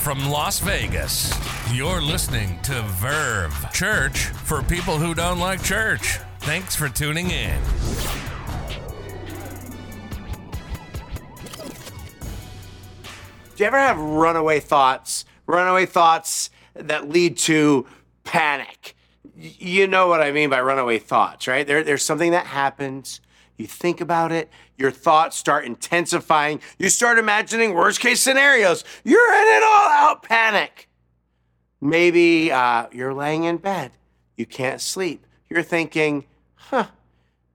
from Las Vegas. You're listening to Verve Church for people who don't like church. Thanks for tuning in. Do you ever have runaway thoughts? Runaway thoughts that lead to panic. You know what I mean by runaway thoughts, right? There, there's something that happens. You think about it, your thoughts start intensifying. You start imagining worst case scenarios. You're in an all out panic. Maybe uh, you're laying in bed, you can't sleep. You're thinking, huh,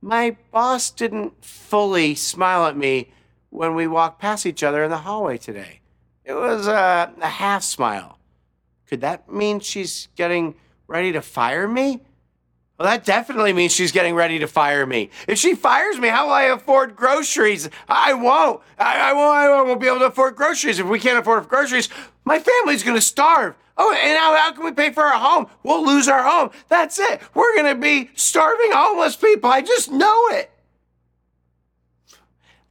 my boss didn't fully smile at me when we walked past each other in the hallway today. It was a half smile. Could that mean she's getting ready to fire me? Well, that definitely means she's getting ready to fire me. If she fires me, how will I afford groceries? I won't. I, I won't. I won't be able to afford groceries. If we can't afford groceries, my family's going to starve. Oh, and how, how can we pay for our home? We'll lose our home. That's it. We're going to be starving homeless people. I just know it.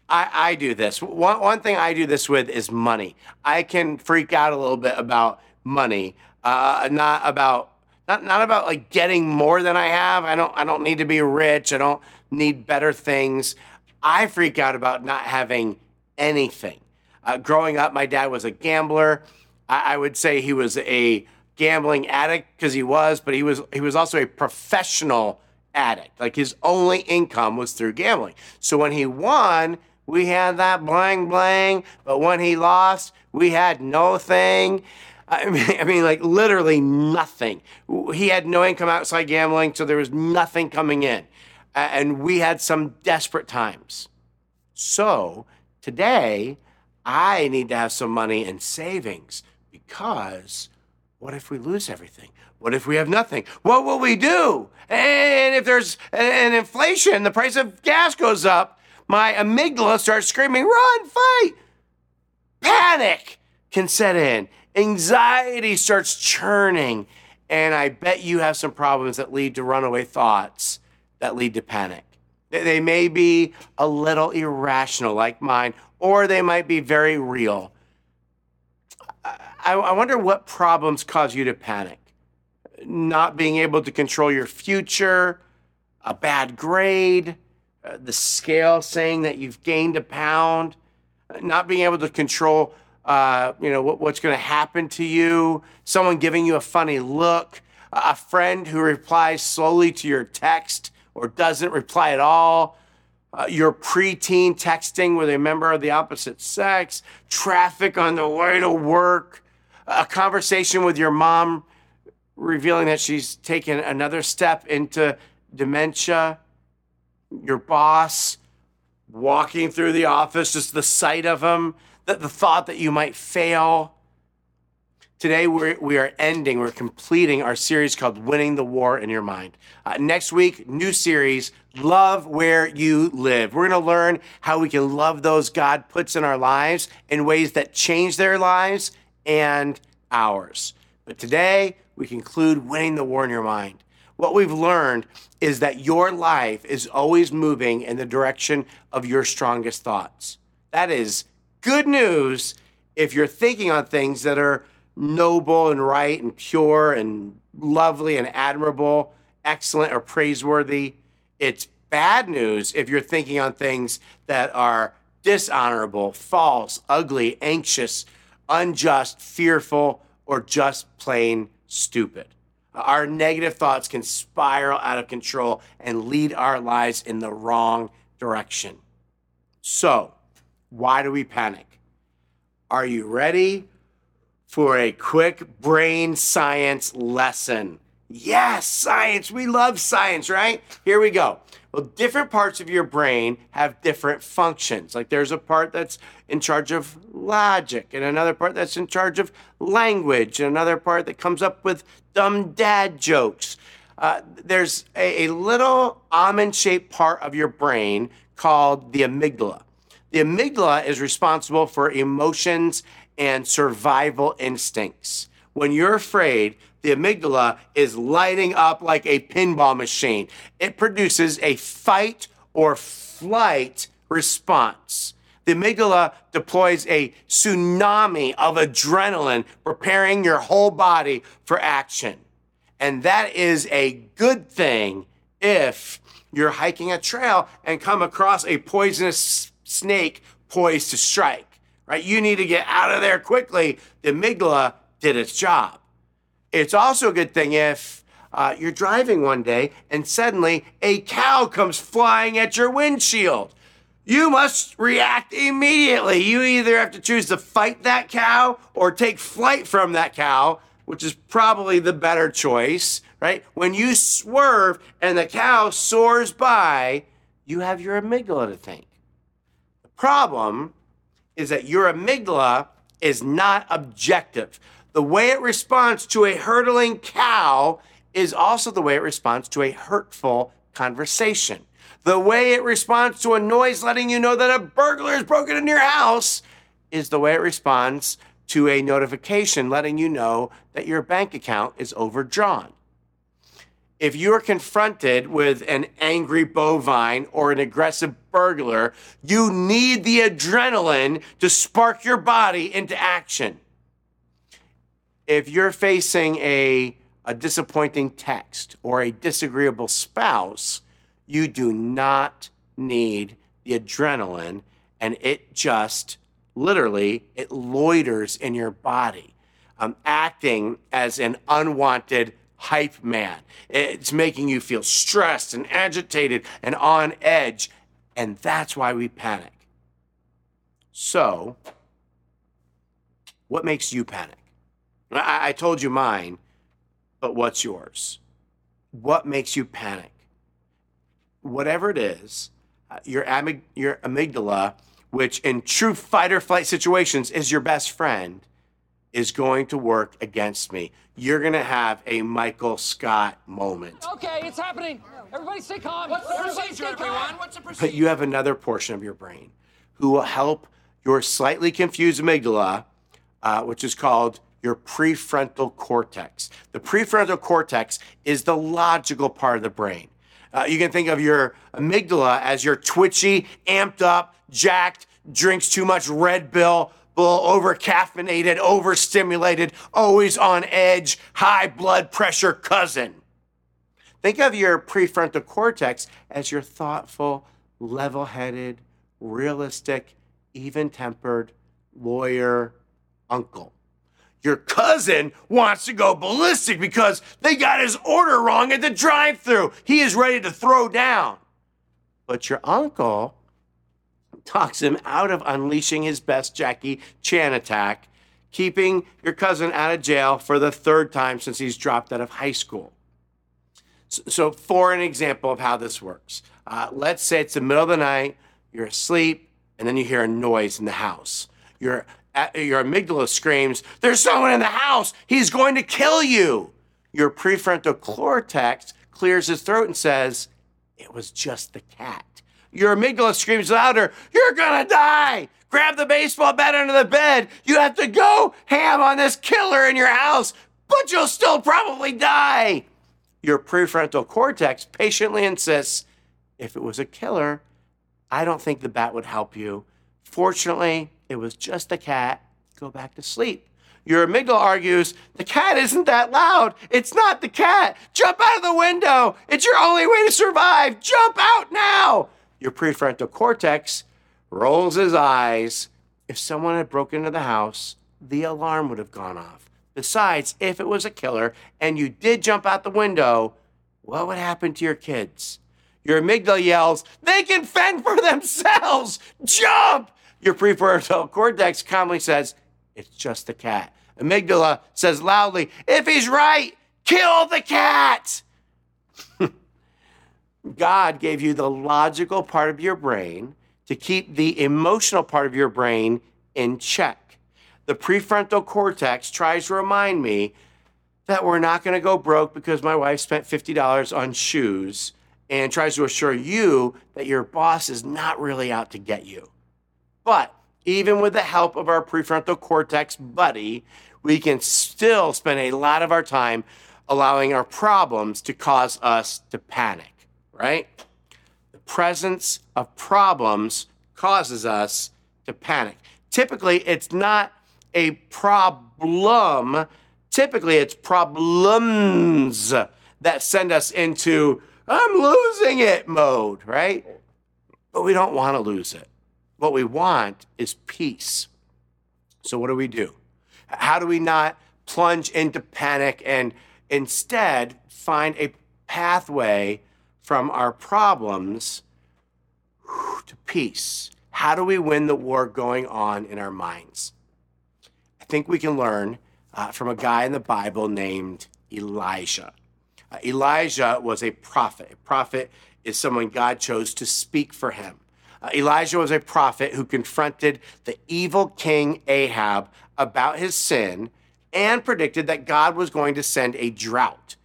I, I do this. One, one thing I do this with is money. I can freak out a little bit about money, uh, not about not not about like getting more than I have. I don't I don't need to be rich. I don't need better things. I freak out about not having anything. Uh, growing up, my dad was a gambler. I, I would say he was a gambling addict because he was, but he was he was also a professional addict. Like his only income was through gambling. So when he won, we had that blang blang, but when he lost, we had no thing. I mean, I mean, like literally nothing. He had no income outside gambling, so there was nothing coming in. And we had some desperate times. So today, I need to have some money in savings because what if we lose everything? What if we have nothing? What will we do? And if there's an inflation, the price of gas goes up, my amygdala starts screaming, run, fight. Panic can set in. Anxiety starts churning. And I bet you have some problems that lead to runaway thoughts that lead to panic. They- may be a little irrational, like mine, or they might be very real. I, I wonder what problems cause you to panic. Not being able to control your future, a bad grade, uh, the scale saying that you've gained a pound, uh, not being able to control, uh, you know, what, what's going to happen to you, someone giving you a funny look, a friend who replies slowly to your text or doesn't reply at all, uh, your preteen texting with a member of the opposite sex, traffic on the way to work, a conversation with your mom revealing that she's taken another step into dementia, your boss walking through the office, just the sight of him, the, the thought that you might fail. Today, we're, we are ending, we're completing our series called Winning the War in Your Mind. Uh, next week, new series, Love Where You Live. We're going to learn how we can love those God puts in our lives in ways that change their lives and ours. But today, we conclude Winning the War in Your Mind. What we've learned is that your life is always moving in the direction of your strongest thoughts. That is good news if you're thinking on things that are noble and right and pure and lovely and admirable, excellent or praiseworthy. It's bad news if you're thinking on things that are dishonorable, false, ugly, anxious, unjust, fearful, or just plain stupid. Our negative thoughts can spiral out of control and lead our lives in the wrong direction. So, why do we panic? Are you ready for a quick brain science lesson? Yes, science. We love science, right? Here we go. Well, different parts of your brain have different functions. Like there's a part that's in charge of logic, and another part that's in charge of language, and another part that comes up with dumb dad jokes. Uh, there's a, a little almond shaped part of your brain called the amygdala. The amygdala is responsible for emotions and survival instincts. When you're afraid, the amygdala is lighting up like a pinball machine. It produces a fight or flight response. The amygdala deploys a tsunami of adrenaline, preparing your whole body for action. And that is a good thing if you're hiking a trail and come across a poisonous snake poised to strike, right? You need to get out of there quickly. The amygdala did its job. It's also a good thing if uh, you're driving one day and suddenly a cow comes flying at your windshield. You must react immediately. You either have to choose to fight that cow or take flight from that cow, which is probably the better choice, right? When you swerve and the cow soars by, you have your amygdala to think. Problem is that your amygdala is not objective. The way it responds to a hurtling cow is also the way it responds to a hurtful conversation. The way it responds to a noise letting you know that a burglar has broken into your house is the way it responds to a notification letting you know that your bank account is overdrawn. If you are confronted with an angry bovine or an aggressive burglar, you need the adrenaline to spark your body into action. If you're facing a, a disappointing text or a disagreeable spouse, you do not need the adrenaline and it just literally it loiters in your body um, acting as an unwanted hype man. It's making you feel stressed and agitated and on edge and that's why we panic. So what makes you panic? I, I told you mine but what's yours? What makes you panic? Whatever it is, uh, your, amyg- your amygdala, which in true fight or flight situations is your best friend, is going to work against me. You're going to have a Michael Scott moment. Okay, it's happening. Everybody stay calm. What's the procedure, everyone? What's the procedure? But you have another portion of your brain who will help your slightly confused amygdala, uh, which is called your prefrontal cortex. The prefrontal cortex is the logical part of the brain. Uh, you can think of your amygdala as your twitchy, amped up, jacked, drinks too much Red Bull, over caffeinated, overstimulated, always on edge, high blood pressure cousin. Think of your prefrontal cortex as your thoughtful, level headed, realistic, even tempered lawyer uncle. Your cousin wants to go ballistic because they got his order wrong at the drive through. He is ready to throw down. But your uncle talks him out of unleashing his best Jackie Chan attack, keeping your cousin out of jail for the third time since he's dropped out of high school. So, for an example of how this works, uh, let's say it's the middle of the night, you're asleep, and then you hear a noise in the house. You're your amygdala screams, There's someone in the house. He's going to kill you. Your prefrontal cortex clears his throat and says, It was just the cat. Your amygdala screams louder, You're to die. Grab the baseball bat under the bed. You have to go ham on this killer in your house, but you'll still probably die. Your prefrontal cortex patiently insists, If it was a killer, I don't think the bat would help you. Fortunately, it was just a cat. Go back to sleep. Your amygdala argues, the cat isn't that loud. It's not the cat. Jump out of the window. It's your only way to survive. Jump out now. Your prefrontal cortex rolls his eyes. If someone had broken into the house, the alarm would have gone off. Besides, if it was a killer and you did jump out the window, what would happen to your kids? Your amygdala yells, they can fend for themselves. Jump! Your prefrontal cortex calmly says, It's just a cat. Amygdala says loudly, If he's right, kill the cat. God gave you the logical part of your brain to keep the emotional part of your brain in check. The prefrontal cortex tries to remind me that we're not going to go broke because my wife spent $50 on shoes and tries to assure you that your boss is not really out to get you. But even with the help of our prefrontal cortex buddy, we can still spend a lot of our time allowing our problems to cause us to panic, right? The presence of problems causes us to panic. Typically, it's not a problem. Typically, it's problems that send us into I'm losing it mode, right? But we don't want to lose it. What we want is peace. So, what do we do? How do we not plunge into panic and instead find a pathway from our problems to peace? How do we win the war going on in our minds? I think we can learn uh, from a guy in the Bible named Elijah. Uh, Elijah was a prophet. A prophet is someone God chose to speak for him. Uh, Elijah was a prophet who confronted the evil king Ahab about his sin and predicted that God was going to send a drought,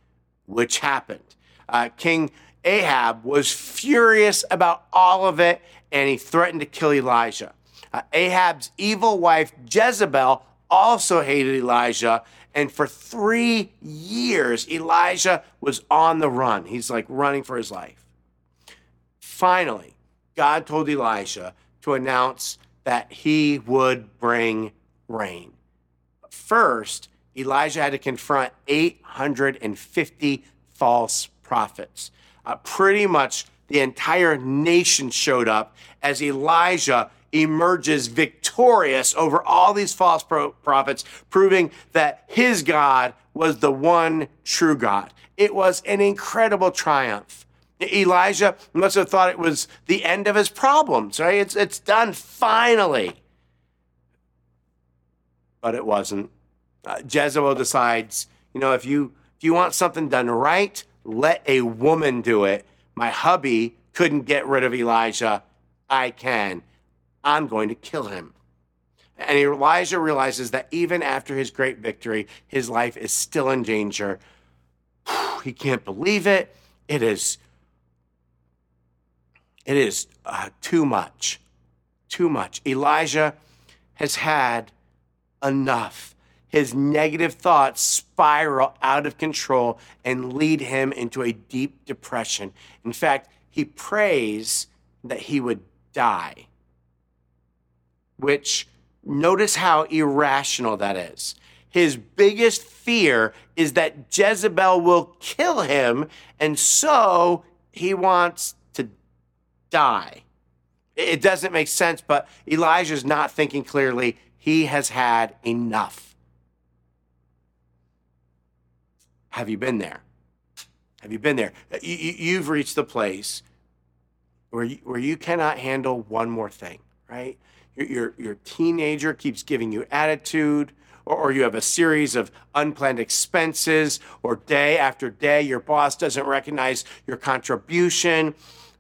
which happened. Uh, king Ahab was furious about all of it and he threatened to kill Elijah. Uh, Ahab's evil wife Jezebel also hated Elijah. And for three years, Elijah was on the run. He's like running for his life. Finally, God told Elijah to announce that he would bring rain. First, Elijah had to confront 850 false prophets. Uh, pretty much the entire nation showed up as Elijah emerges victorious over all these false pro- prophets, proving that his God was the one true God. It was an incredible triumph. Elijah must have thought it was the end of his problems, right? It's, it's done finally. But it wasn't. Uh, Jezebel decides, you know, if you if you want something done right, let a woman do it. My hubby couldn't get rid of Elijah. I can. I'm going to kill him. And Elijah realizes that even after his great victory, his life is still in danger. He can't believe it. It is, it is uh, too much. Too much. Elijah has had enough. His negative thoughts spiral out of control and lead him into a deep depression. In fact, he prays that he would die which notice how irrational that is. His biggest fear is that Jezebel will kill him, and so he wants to die. It doesn't make sense, but Elijah's not thinking clearly. He has had enough. Have you been there? Have you been there? You, have reached the place where you, where you cannot handle one more thing, right? your, your, your teenager keeps giving you attitude, or, or you have a series of unplanned expenses, or day after day, your boss doesn't recognize your contribution,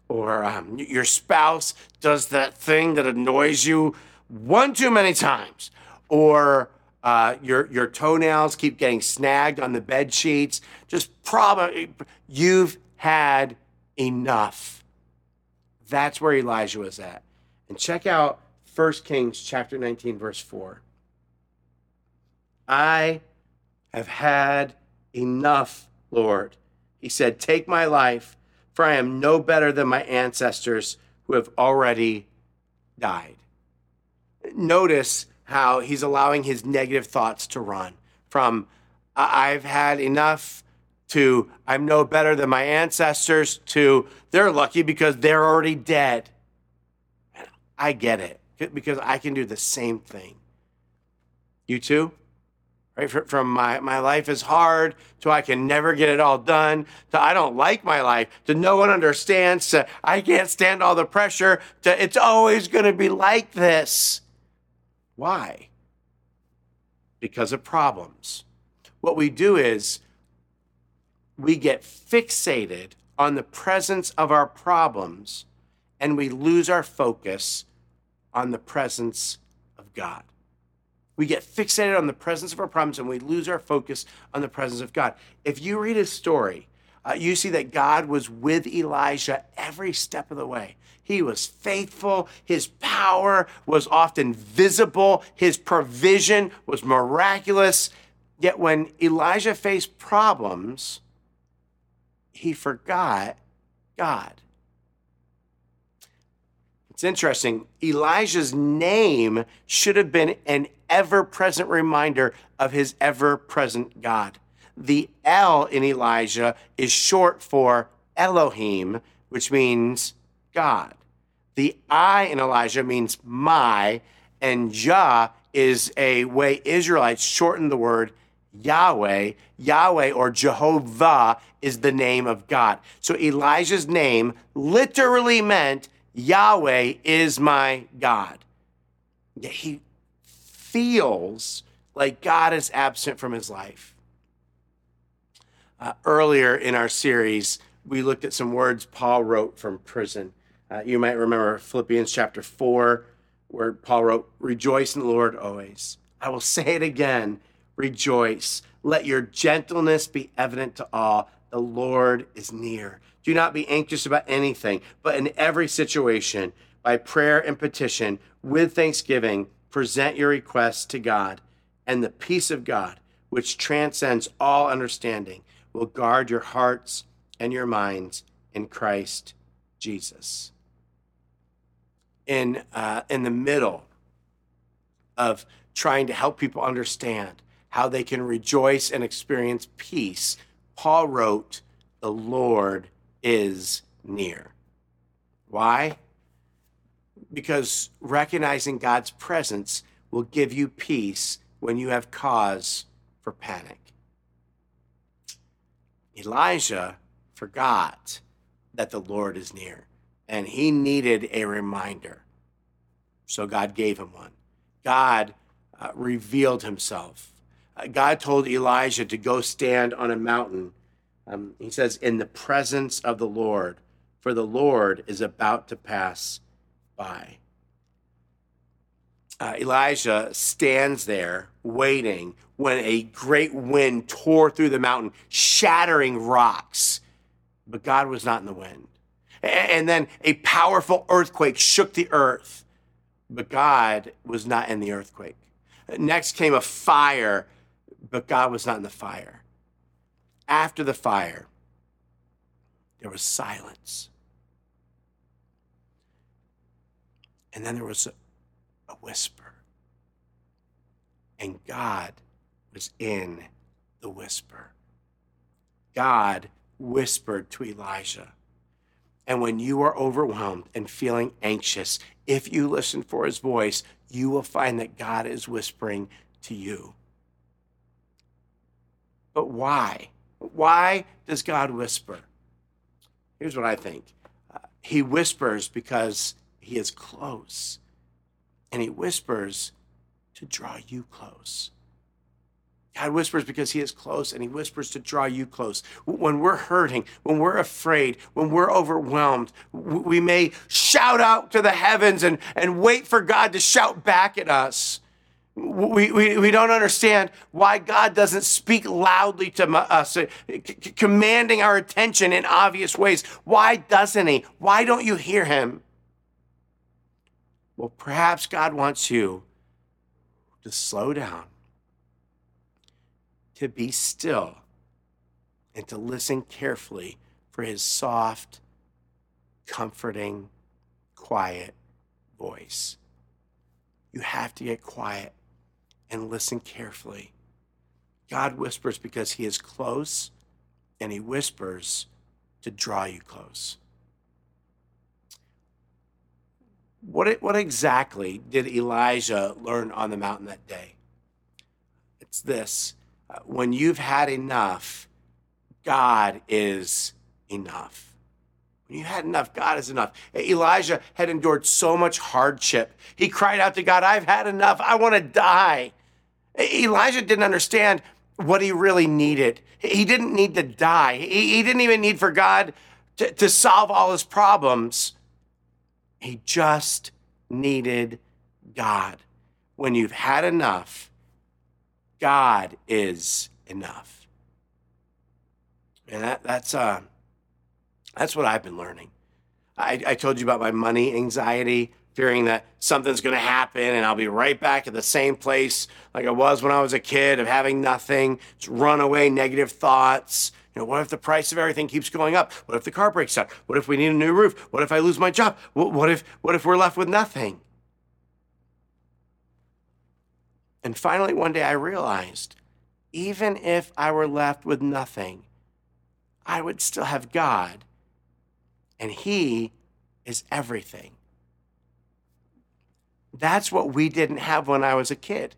or um, your spouse does that thing that annoys you one too many times, or uh, your your toenails keep getting snagged on the bed sheets. Just probably You've had enough. That's where Elijah was at. And check out 1 Kings chapter 19, verse 4. I have had enough, Lord. He said, Take my life, for I am no better than my ancestors who have already died. Notice how he's allowing his negative thoughts to run from, I've had enough to, I'm no better than my ancestors to, they're lucky because they're already dead. I get it because I can do the same thing. You too? Right? From my, my life is hard to I can never get it all done to I don't like my life to no one understands to I can't stand all the pressure to it's always going to be like this. Why? Because of problems. What we do is we get fixated on the presence of our problems and we lose our focus on the presence of God. We get fixated on the presence of our problems and we lose our focus on the presence of God. If you read his story, uh, you see that God was with Elijah every step of the way. He was faithful. His power was often visible. His provision was miraculous. Yet when Elijah faced problems, he forgot God. It's interesting. Elijah's name should have been an ever present reminder of his ever present God. The L in Elijah is short for Elohim, which means God. The I in Elijah means my, and Jah is a way Israelites shorten the word Yahweh. Yahweh or Jehovah is the name of God. So Elijah's name literally meant Yahweh is my God. He feels like God is absent from his life. Uh, earlier in our series, we looked at some words Paul wrote from prison. Uh, you might remember Philippians chapter 4, where Paul wrote, Rejoice in the Lord always. I will say it again rejoice. Let your gentleness be evident to all. The Lord is near. Do not be anxious about anything, but in every situation, by prayer and petition, with thanksgiving, present your requests to God, and the peace of God, which transcends all understanding, will guard your hearts and your minds in Christ Jesus. In, uh, in the middle of trying to help people understand how they can rejoice and experience peace, Paul wrote, The Lord is near. Why? Because recognizing God's presence will give you peace when you have cause for panic. Elijah forgot that the Lord is near, and he needed a reminder. So God gave him one. God uh, revealed himself. Uh, God told Elijah to go stand on a mountain. Um, he says, in the presence of the Lord, for the Lord is about to pass by. Uh, Elijah stands there waiting when a great wind tore through the mountain, shattering rocks. But God was not in the wind. And then a powerful earthquake shook the earth, but God was not in the earthquake. Next came a fire, but God was not in the fire. After the fire, there was silence. And then there was a, a whisper. And God was in the whisper. God whispered to Elijah. And when you are overwhelmed and feeling anxious, if you listen for his voice, you will find that God is whispering to you. But why? Why does God whisper? Here's what I think uh, He whispers because he is close, and he whispers to draw you close. God whispers because He is close and He whispers to draw you close. When we're hurting, when we're afraid, when we're overwhelmed, we may shout out to the heavens and, and wait for God to shout back at us. We, we, we don't understand why God doesn't speak loudly to us, uh, commanding our attention in obvious ways. Why doesn't He? Why don't you hear Him? Well, perhaps God wants you to slow down to be still and to listen carefully for his soft, comforting, quiet voice. You have to get quiet and listen carefully. God whispers because he is close, and he whispers to draw you close. What, what exactly did Elijah learn on the mountain that day? It's this when you've had enough, God is enough. When you had enough, God is enough. Elijah had endured so much hardship. He cried out to God, I've had enough. I want to die. Elijah didn't understand what he really needed. He didn't need to die, he, didn't even need for God to, to solve all his problems. He just needed God. When you've had enough, God is enough. And that, that's, uh, that's what I've been learning. I, I told you about my money anxiety, fearing that something's going to happen and I'll be right back at the same place like I was when I was a kid of having nothing, It's runaway negative thoughts, You know, what if the price of everything keeps going up? What if the car breaks down? What if we need a new roof? What if I lose my job? What, what if what if we're left with nothing? And finally, one day I realized even if I were left with nothing, I would still have God, and He is everything. That's what we didn't have when I was a kid.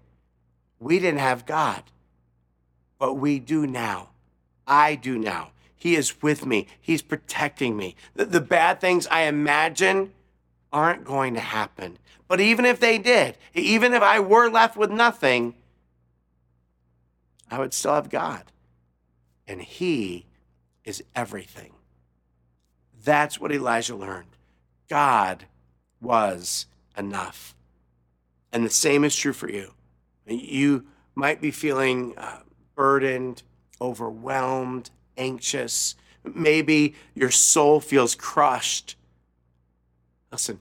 We didn't have God, but we do now. I do now. He is with me, He's protecting me. The, the bad things I imagine aren't going to happen. But even if they did, even if I were left with nothing, I would still have God. And He is everything. That's what Elijah learned. God was enough. And the same is true for you. You might be feeling uh, burdened, overwhelmed, anxious. Maybe your soul feels crushed. Listen,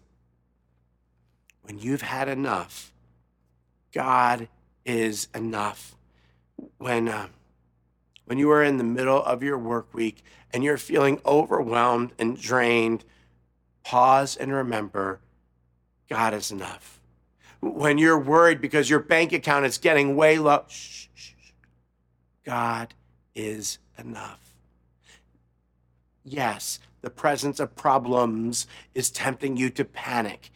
when you've had enough, God is enough. When, uh, when you are in the middle of your work week and you're feeling overwhelmed and drained, pause and remember God is enough when you're worried because your bank account is getting way low, shh, shh, shh. God is enough. Yes, the presence of problems is tempting you to panic,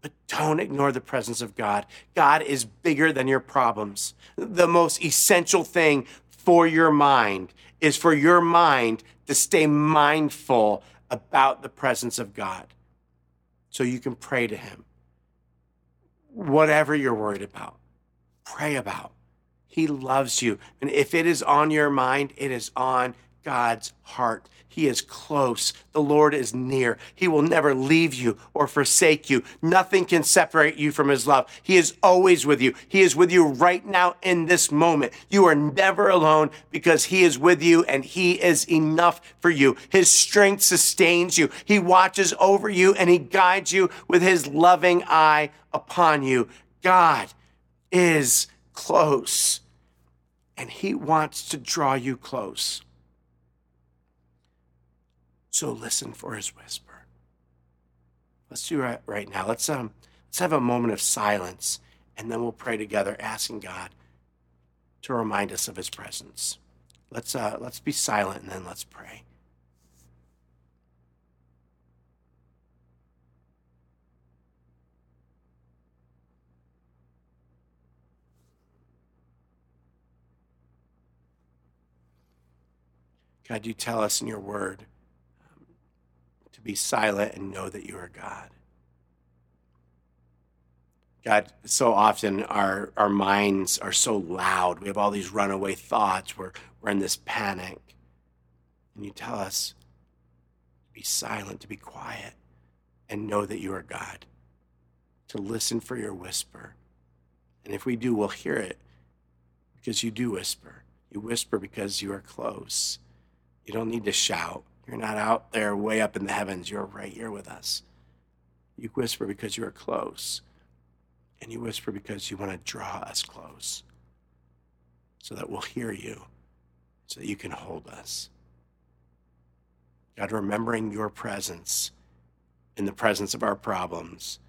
but don't ignore the presence of God. God is bigger than your problems. The most essential thing for your mind is for your mind to stay mindful about the presence of God so you can pray to Him whatever you're worried about, pray about. He loves you. And if it is on your mind, it is on God's heart. He is close. The Lord is near. He will never leave you or forsake you. Nothing can separate you from His love. He is always with you. He is with you right now in this moment. You are never alone because He is with you and He is enough for you. His strength sustains you. He watches over you and He guides you with His loving eye upon you. God is close and He wants to draw you close. So listen for his whisper. Let's do it right now. Let's um let's have a moment of silence and then we'll pray together asking God to remind us of his presence. Let's uh let's be silent and then let's pray. God, you tell us in your word to be silent and know that you are God. God, so often our, our minds are so loud. We have all these runaway thoughts. We're, we're in this panic. And you tell us to be silent, to be quiet, and know that you are God, to listen for your whisper. And if we do, we'll hear it because you do whisper. You whisper because you are close. You don't need to shout. You're not out there way up in the heavens. You're right here with us. You whisper because you are close. And you whisper because you want to draw us close so that we'll hear you, so that you can hold us. God, remembering your presence in the presence of our problems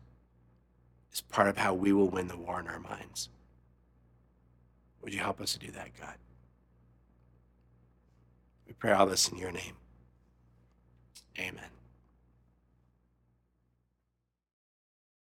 is part of how we will win the war in our minds. Would you help us to do that, God? We pray all this in your name. Amen.